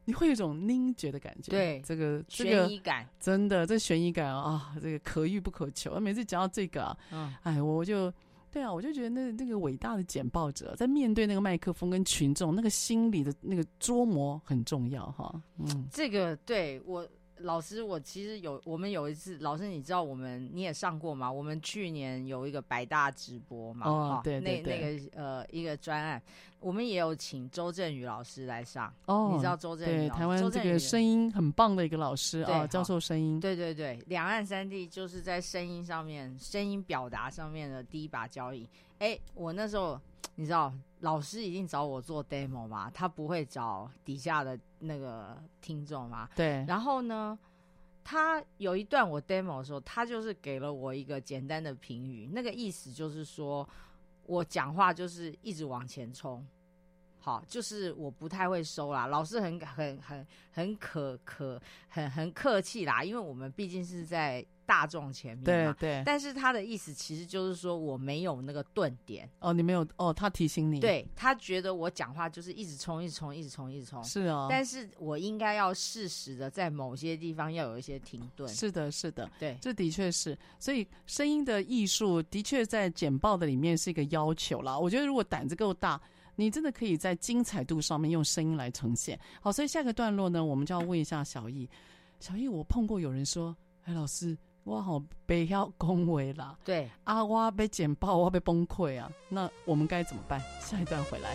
Speaker 5: 你会有一种凝结的感觉。
Speaker 6: 对，
Speaker 5: 这个
Speaker 6: 悬疑感，
Speaker 5: 真的这悬疑感啊，这个可遇不可求。每次讲到这个啊，嗯，哎，我就。对啊，我就觉得那那个伟大的简报者在面对那个麦克风跟群众，那个心理的那个捉磨很重要哈。嗯，
Speaker 6: 这个对我老师，我其实有我们有一次，老师你知道我们你也上过吗？我们去年有一个百大直播嘛，
Speaker 5: 哦，对对对，
Speaker 6: 那那个呃一个专案，我们也有请周振宇老师来上。
Speaker 5: 哦，
Speaker 6: 你知道周振宇
Speaker 5: 台湾这个声音很棒的一个老师啊，教授声音。
Speaker 6: 对对对，两岸三地就是在声音上面、声音表达上面的第一把交椅。哎，我那时候你知道，老师一定找我做 demo 嘛，他不会找底下的那个听众嘛。
Speaker 5: 对。
Speaker 6: 然后呢，他有一段我 demo 的时候，他就是给了我一个简单的评语，那个意思就是说我讲话就是一直往前冲，好，就是我不太会收啦。老师很很很很可可很很客气啦，因为我们毕竟是在。大众前面嘛。
Speaker 5: 对对。
Speaker 6: 但是他的意思其实就是说我没有那个顿点。
Speaker 5: 哦，你没有哦，他提醒你。
Speaker 6: 对，他觉得我讲话就是一直冲，一直冲，一直冲，一直冲。
Speaker 5: 是哦。
Speaker 6: 但是我应该要适时的在某些地方要有一些停顿。
Speaker 5: 是的，是的。
Speaker 6: 对，
Speaker 5: 这的确是。所以声音的艺术的确在简报的里面是一个要求啦。我觉得如果胆子够大。你真的可以在精彩度上面用声音来呈现。好，所以下个段落呢，我们就要问一下小易。小易，我碰过有人说：“哎，老师，我好被要恭维啦。”
Speaker 6: 对，
Speaker 5: 啊，我被剪爆，我被崩溃啊。那我们该怎么办？下一段回来。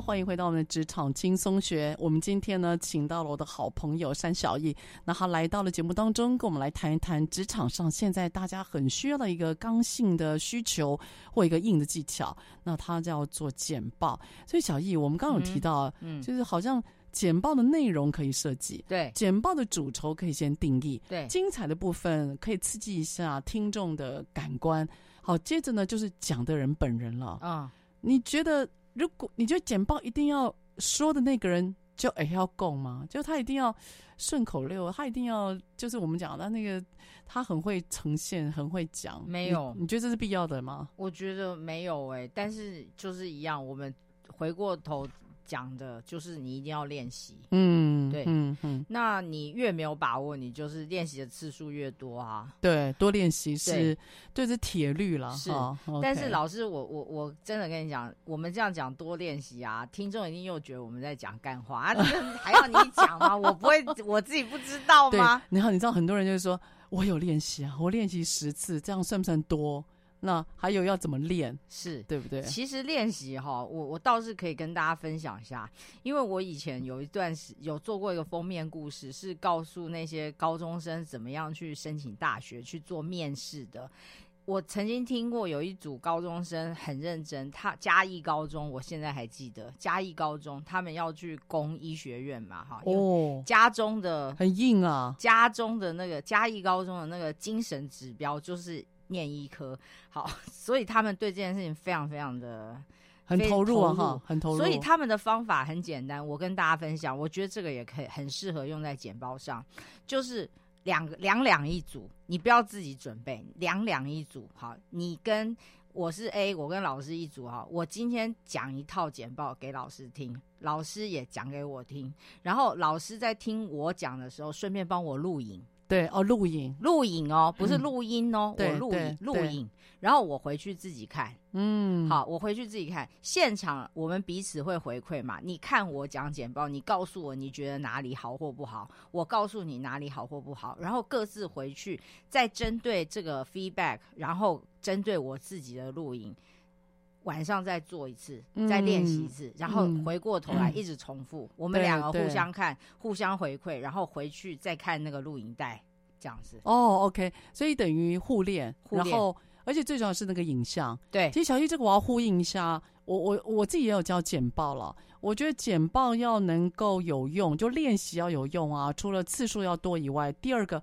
Speaker 5: 好，欢迎回到我们的职场轻松学。我们今天呢，请到了我的好朋友山小易，那他来到了节目当中，跟我们来谈一谈职场上现在大家很需要的一个刚性的需求或一个硬的技巧。那他叫做简报。所以小易，我们刚刚有提到，嗯，嗯就是好像简报的内容可以设计，
Speaker 6: 对，
Speaker 5: 简报的主轴可以先定义，
Speaker 6: 对，
Speaker 5: 精彩的部分可以刺激一下听众的感官。好，接着呢，就是讲的人本人了啊，你觉得？如果你觉得简报一定要说的那个人就哎要够吗？就他一定要顺口溜，他一定要就是我们讲的那个，他很会呈现，很会讲。
Speaker 6: 没有
Speaker 5: 你，你觉得这是必要的吗？
Speaker 6: 我觉得没有哎、欸，但是就是一样，我们回过头。讲的就是你一定要练习，
Speaker 5: 嗯，
Speaker 6: 对，
Speaker 5: 嗯嗯，
Speaker 6: 那你越没有把握，你就是练习的次数越多啊。
Speaker 5: 对，多练习是，对，是铁律了。
Speaker 6: 是，
Speaker 5: 哦、
Speaker 6: 但是老师，我我我真的跟你讲，我们这样讲多练习啊，听众一定又觉得我们在讲干话啊，还要你讲吗？我不会，我自己不知道吗？
Speaker 5: 然后你知道很多人就是说我有练习啊，我练习十次，这样算不算多？那还有要怎么练？
Speaker 6: 是
Speaker 5: 对不对？
Speaker 6: 其实练习哈，我我倒是可以跟大家分享一下，因为我以前有一段时有做过一个封面故事，是告诉那些高中生怎么样去申请大学去做面试的。我曾经听过有一组高中生很认真，他嘉义高中，我现在还记得嘉义高中，他们要去攻医学院嘛，哈，哦，家中的
Speaker 5: 很硬啊，
Speaker 6: 家中的那个嘉义高中的那个精神指标就是。念医科好，所以他们对这件事情非常非常的
Speaker 5: 很投入哈，很投入。
Speaker 6: 所以他们的方法很简单，我跟大家分享，我觉得这个也可以很适合用在简报上，就是两个两两一组，你不要自己准备，两两一组，好，你跟我是 A，我跟老师一组哈，我今天讲一套简报给老师听，老师也讲给我听，然后老师在听我讲的时候，顺便帮我录影。
Speaker 5: 对哦，录影，
Speaker 6: 录影哦，不是录音哦，
Speaker 5: 嗯、
Speaker 6: 我录影，
Speaker 5: 录
Speaker 6: 影，然后我回去自己看，
Speaker 5: 嗯，
Speaker 6: 好，我回去自己看，现场我们彼此会回馈嘛，你看我讲简报，你告诉我你觉得哪里好或不好，我告诉你哪里好或不好，然后各自回去再针对这个 feedback，然后针对我自己的录影。晚上再做一次，再练习一次，嗯，然后回过头来一直重复。嗯，我们两个互相看，互相回馈，然后回去再看那个录影带，这样子。
Speaker 5: 哦，OK，所以等于互练，
Speaker 6: 互练，
Speaker 5: 然后而且最重要是那个影像。
Speaker 6: 对，
Speaker 5: 其实小溪这个我要呼应一下，我我我自己也有教简报了。我觉得简报要能够有用，就练习要有用啊。除了次数要多以外，第二个。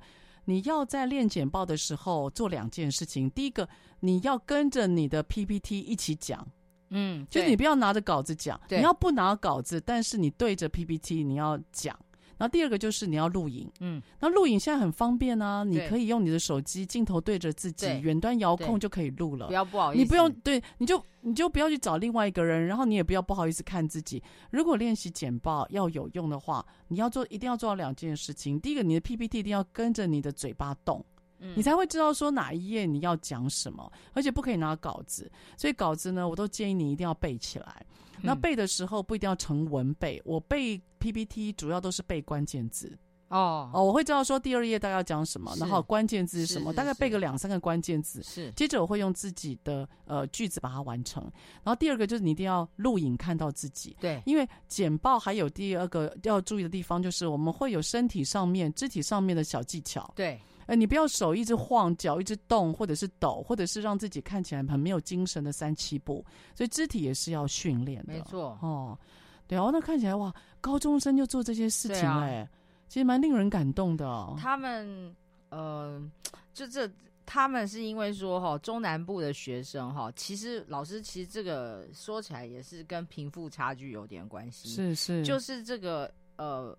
Speaker 5: 你要在练简报的时候做两件事情。第一个，你要跟着你的 PPT 一起讲，
Speaker 6: 嗯，
Speaker 5: 就是你不要拿着稿子讲，你要不拿稿子，但是你对着 PPT 你要讲。然后第二个就是你要录影，
Speaker 6: 嗯，
Speaker 5: 那录影现在很方便啊，你可以用你的手机镜头对着自己，远端遥控就可以录了。
Speaker 6: 不要不好意思，
Speaker 5: 你不用对，你就你就不要去找另外一个人，然后你也不要不好意思看自己。如果练习简报要有用的话，你要做一定要做到两件事情。第一个，你的 PPT 一定要跟着你的嘴巴动，嗯，你才会知道说哪一页你要讲什么，而且不可以拿稿子。所以稿子呢，我都建议你一定要背起来。那背的时候不一定要成文背，我背 PPT 主要都是背关键字。
Speaker 6: 哦
Speaker 5: 哦，我会知道说第二页大概要讲什么，然后关键字是什么，大概背个两三个关键字。
Speaker 6: 是，
Speaker 5: 接着我会用自己的呃句子把它完成。然后第二个就是你一定要录影看到自己。
Speaker 6: 对，
Speaker 5: 因为简报还有第二个要注意的地方就是我们会有身体上面、肢体上面的小技巧。
Speaker 6: 对。
Speaker 5: 呃，你不要手一直晃，脚一直动，或者是抖，或者是让自己看起来很没有精神的三七步，所以肢体也是要训练的。
Speaker 6: 没错，
Speaker 5: 哦，对哦，那看起来哇，高中生就做这些事情哎、啊，其实蛮令人感动的、哦。
Speaker 6: 他们呃，就这，他们是因为说哈，中南部的学生哈，其实老师其实这个说起来也是跟贫富差距有点关系。
Speaker 5: 是是，
Speaker 6: 就是这个呃。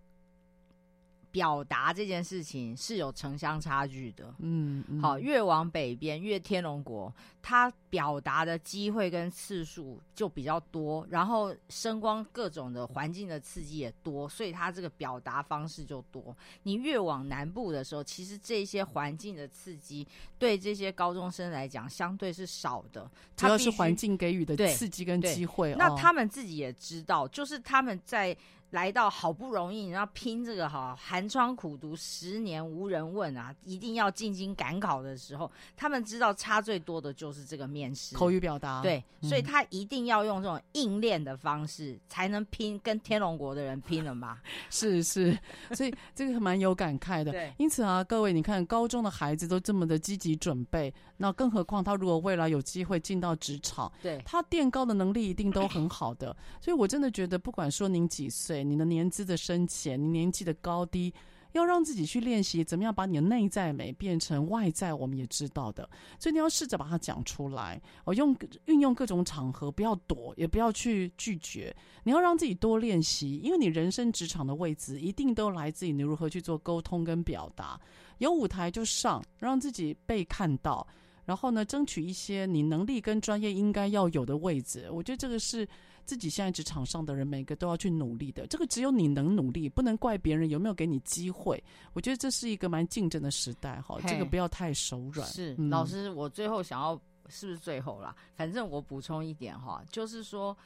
Speaker 6: 表达这件事情是有城乡差距的，
Speaker 5: 嗯，嗯，
Speaker 6: 好，越往北边，越天龙国，它表达的机会跟次数就比较多，然后声光各种的环境的刺激也多，所以它这个表达方式就多。你越往南部的时候，其实这些环境的刺激对这些高中生来讲相对是少的，
Speaker 5: 主要是环境给予的刺激跟机会。
Speaker 6: 那他们自己也知道，就是他们在。来到好不容易，然后拼这个哈寒窗苦读十年无人问啊，一定要进京赶考的时候，他们知道差最多的就是这个面试
Speaker 5: 口语表达。
Speaker 6: 对，所以他一定要用这种硬练的方式，嗯、才能拼跟天龙国的人拼了嘛。
Speaker 5: 是是，所以这个蛮有感慨的。
Speaker 6: 对，
Speaker 5: 因此啊，各位你看，高中的孩子都这么的积极准备，那更何况他如果未来有机会进到职场，
Speaker 6: 对，
Speaker 5: 他垫高的能力一定都很好的。所以我真的觉得，不管说您几岁。你的年资的深浅，你年纪的高低，要让自己去练习怎么样把你的内在美变成外在，我们也知道的。所以你要试着把它讲出来，哦，用运用各种场合，不要躲，也不要去拒绝。你要让自己多练习，因为你人生职场的位置一定都来自于你如何去做沟通跟表达。有舞台就上，让自己被看到，然后呢，争取一些你能力跟专业应该要有的位置。我觉得这个是。自己现在职场上的人，每个都要去努力的。这个只有你能努力，不能怪别人有没有给你机会。我觉得这是一个蛮竞争的时代，哈，这个不要太手软。
Speaker 6: 是、
Speaker 5: 嗯、
Speaker 6: 老师，我最后想要，是不是最后啦？反正我补充一点哈，就是说，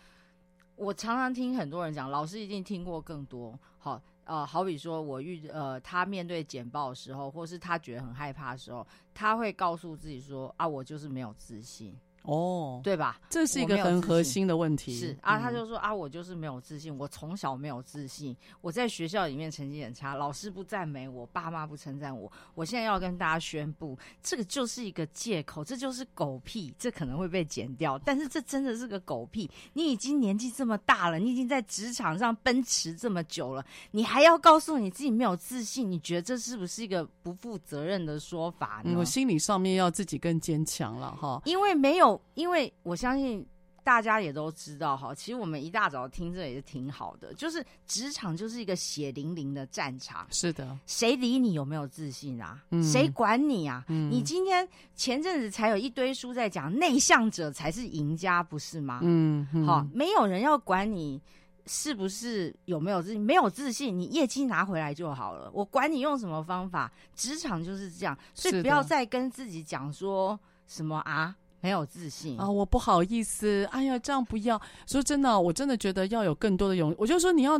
Speaker 6: 我常常听很多人讲，老师一定听过更多。好，呃，好比说我遇呃，他面对简报的时候，或是他觉得很害怕的时候，他会告诉自己说啊，我就是没有自信。
Speaker 5: 哦，
Speaker 6: 对吧？
Speaker 5: 这是一个很核心的问题。
Speaker 6: 是啊，他就说啊，我就是没有自信，我从小没有自信，我在学校里面成绩很差，老师不赞美我，爸妈不称赞我。我现在要跟大家宣布，这个就是一个借口，这就是狗屁，这可能会被剪掉，但是这真的是个狗屁。你已经年纪这么大了，你已经在职场上奔驰这么久了，你还要告诉你自己没有自信，你觉得这是不是一个不负责任的说法呢？
Speaker 5: 嗯，我心理上面要自己更坚强了哈，
Speaker 6: 因为没有。因为我相信，大家也都知道哈，其实我们一大早听这也是挺好的，就是职场就是一个血淋淋的战场。
Speaker 5: 是的，
Speaker 6: 谁理你有没有自信啊？
Speaker 5: 嗯、
Speaker 6: 谁管你啊？
Speaker 5: 嗯、
Speaker 6: 你今天前阵子才有一堆书在讲，内向者才是赢家，不是吗？
Speaker 5: 嗯，好、
Speaker 6: 嗯，没有人要管你是不是有没有自信，没有自信，你业绩拿回来就好了。我管你用什么方法，职场就是这样，所以不要再跟自己讲说什么啊。没有自信
Speaker 5: 啊！我不好意思，哎呀，这样不要。说真的，我真的觉得要有更多的勇。我就说你要，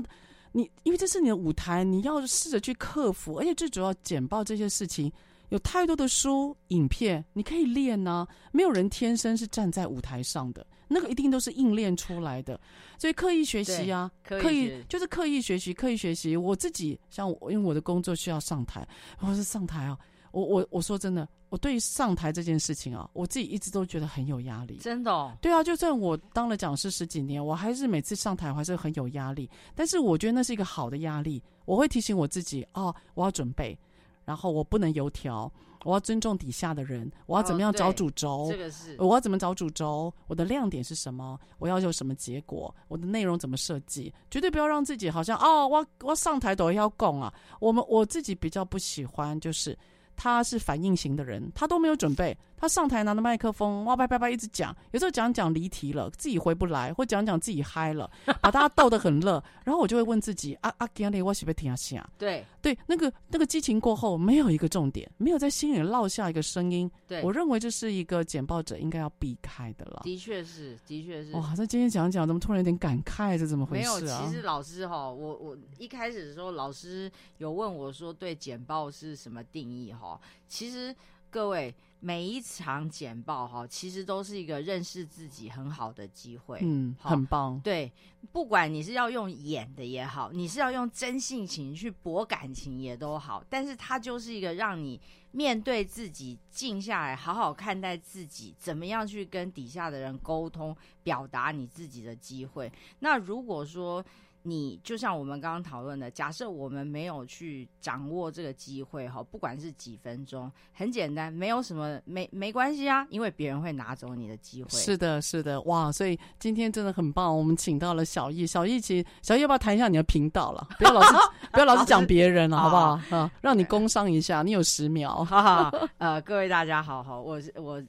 Speaker 5: 你因为这是你的舞台，你要试着去克服。而且最主要，简报这些事情有太多的书、影片，你可以练呢、啊。没有人天生是站在舞台上的，那个一定都是硬练出来的。所以刻意学习啊，刻意就是刻意学习，刻意学习。我自己像我，因为我的工作需要上台，我是上台啊。我我我说真的，我对于上台这件事情啊，我自己一直都觉得很有压力。
Speaker 6: 真的哦？
Speaker 5: 对啊，就算我当了讲师十几年，我还是每次上台我还是很有压力。但是我觉得那是一个好的压力，我会提醒我自己哦，我要准备，然后我不能油条，我要尊重底下的人，我要怎么样找主轴？
Speaker 6: 哦，这个是
Speaker 5: 我要怎么找主轴？我的亮点是什么？我要有什么结果？我的内容怎么设计？绝对不要让自己好像哦，我我上台都要供啊。我们我自己比较不喜欢就是。他是反应型的人，他都没有准备。他上台拿着麦克风，哇叭叭叭一直讲，有时候讲讲离题了，自己回不来，或讲讲自己嗨了，把大家逗得很乐。然后我就会问自己：啊啊，今天我是不是听下？
Speaker 6: 对
Speaker 5: 对，那个那个激情过后，没有一个重点，没有在心里落下一个声音。
Speaker 6: 对，
Speaker 5: 我认为这是一个简报者应该要避开的了。
Speaker 6: 的确是，的确是。
Speaker 5: 哇，那今天讲讲，怎么突然有点感慨？这怎么回事啊？
Speaker 6: 没有，其实老师哈，我我一开始的时候，老师有问我说，对简报是什么定义哈？其实。各位，每一场简报哈，其实都是一个认识自己很好的机会。
Speaker 5: 嗯，很棒。
Speaker 6: 对，不管你是要用演的也好，你是要用真性情去博感情也都好，但是它就是一个让你面对自己，静下来，好好看待自己，怎么样去跟底下的人沟通、表达你自己的机会。那如果说，你就像我们刚刚讨论的，假设我们没有去掌握这个机会哈，不管是几分钟，很简单，没有什么没没关系啊，因为别人会拿走你的机会。
Speaker 5: 是的，是的，哇！所以今天真的很棒，我们请到了小易，小易，其实小易要不要谈一下你的频道了？不要老是 不要老是讲别人了，好不好？啊，让你工商一下，你有十秒。
Speaker 6: 哈哈，呃，各位大家好，好，我我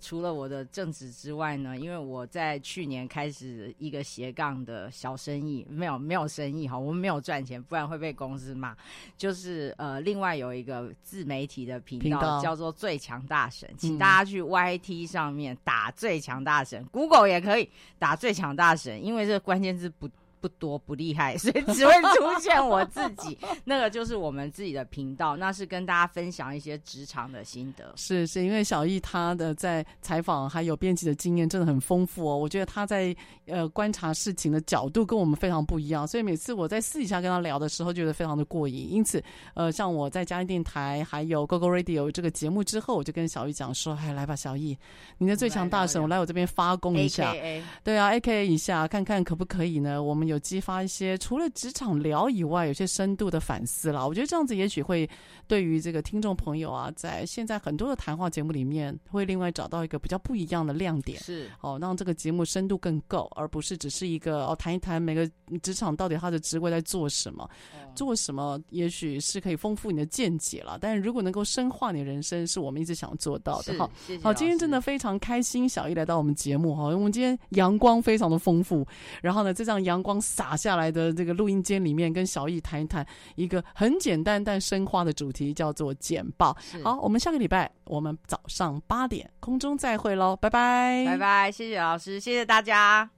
Speaker 6: 除了我的正职之外呢，因为我在去年开始一个斜杠的小生意，没有。没有生意哈，我们没有赚钱，不然会被公司骂。就是呃，另外有一个自媒体的频道，叫做最强大神，请大家去 YT 上面打最强大神，嗯，Google 也可以打最强大神，因为这个关键字不。不多不厉害，所以只会出现我自己。那个就是我们自己的频道，那是跟大家分享一些职场的心得。
Speaker 5: 是是因为小易他的在采访还有编辑的经验真的很丰富哦。我觉得他在呃观察事情的角度跟我们非常不一样，所以每次我在私底下跟他聊的时候，觉得非常的过瘾。因此，呃，像我在嘉义电台还有 Google Radio 这个节目之后，我就跟小易讲说：“哎，来吧，小易，你的最强大神，我来我这边发功一下。对啊，AKA 一下，看看可不可以呢？我们有。”有激发一些除了职场聊以外，有些深度的反思了。我觉得这样子也许会对于这个听众朋友啊，在现在很多的谈话节目里面，会另外找到一个比较不一样的亮点。
Speaker 6: 是
Speaker 5: 哦，让这个节目深度更够，而不是只是一个哦谈一谈每个职场到底他的职位在做什么，嗯、做什么，也许是可以丰富你的见解了。但是如果能够深化你的人生，是我们一直想做到的。好，好，今天真的非常开心，小艺来到我们节目哈，因为我们今天阳光非常的丰富，然后呢，这张阳光。洒下来的这个录音间里面，跟小易谈一谈一个很简单但深化的主题，叫做简报。好，我们下个礼拜我们早上八点空中再会喽，拜拜，
Speaker 6: 拜拜，谢谢老师，谢谢大家。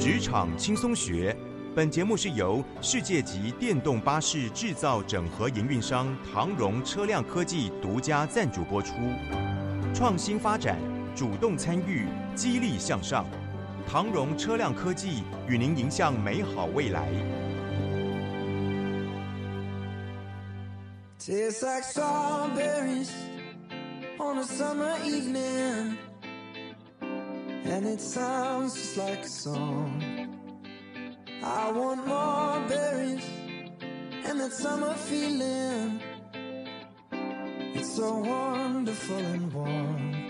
Speaker 1: 职场轻松学，本节目是由世界级电动巴士制造整合营运商唐荣车辆科技独家赞助播出，创新发展，主动参与，激励向上。唐荣车辆科技与您迎向美好未来。
Speaker 7: Tastes like strawberries on a summer evening, and it sounds just like a song. I want more berries and that summer feeling. It's so wonderful and warm.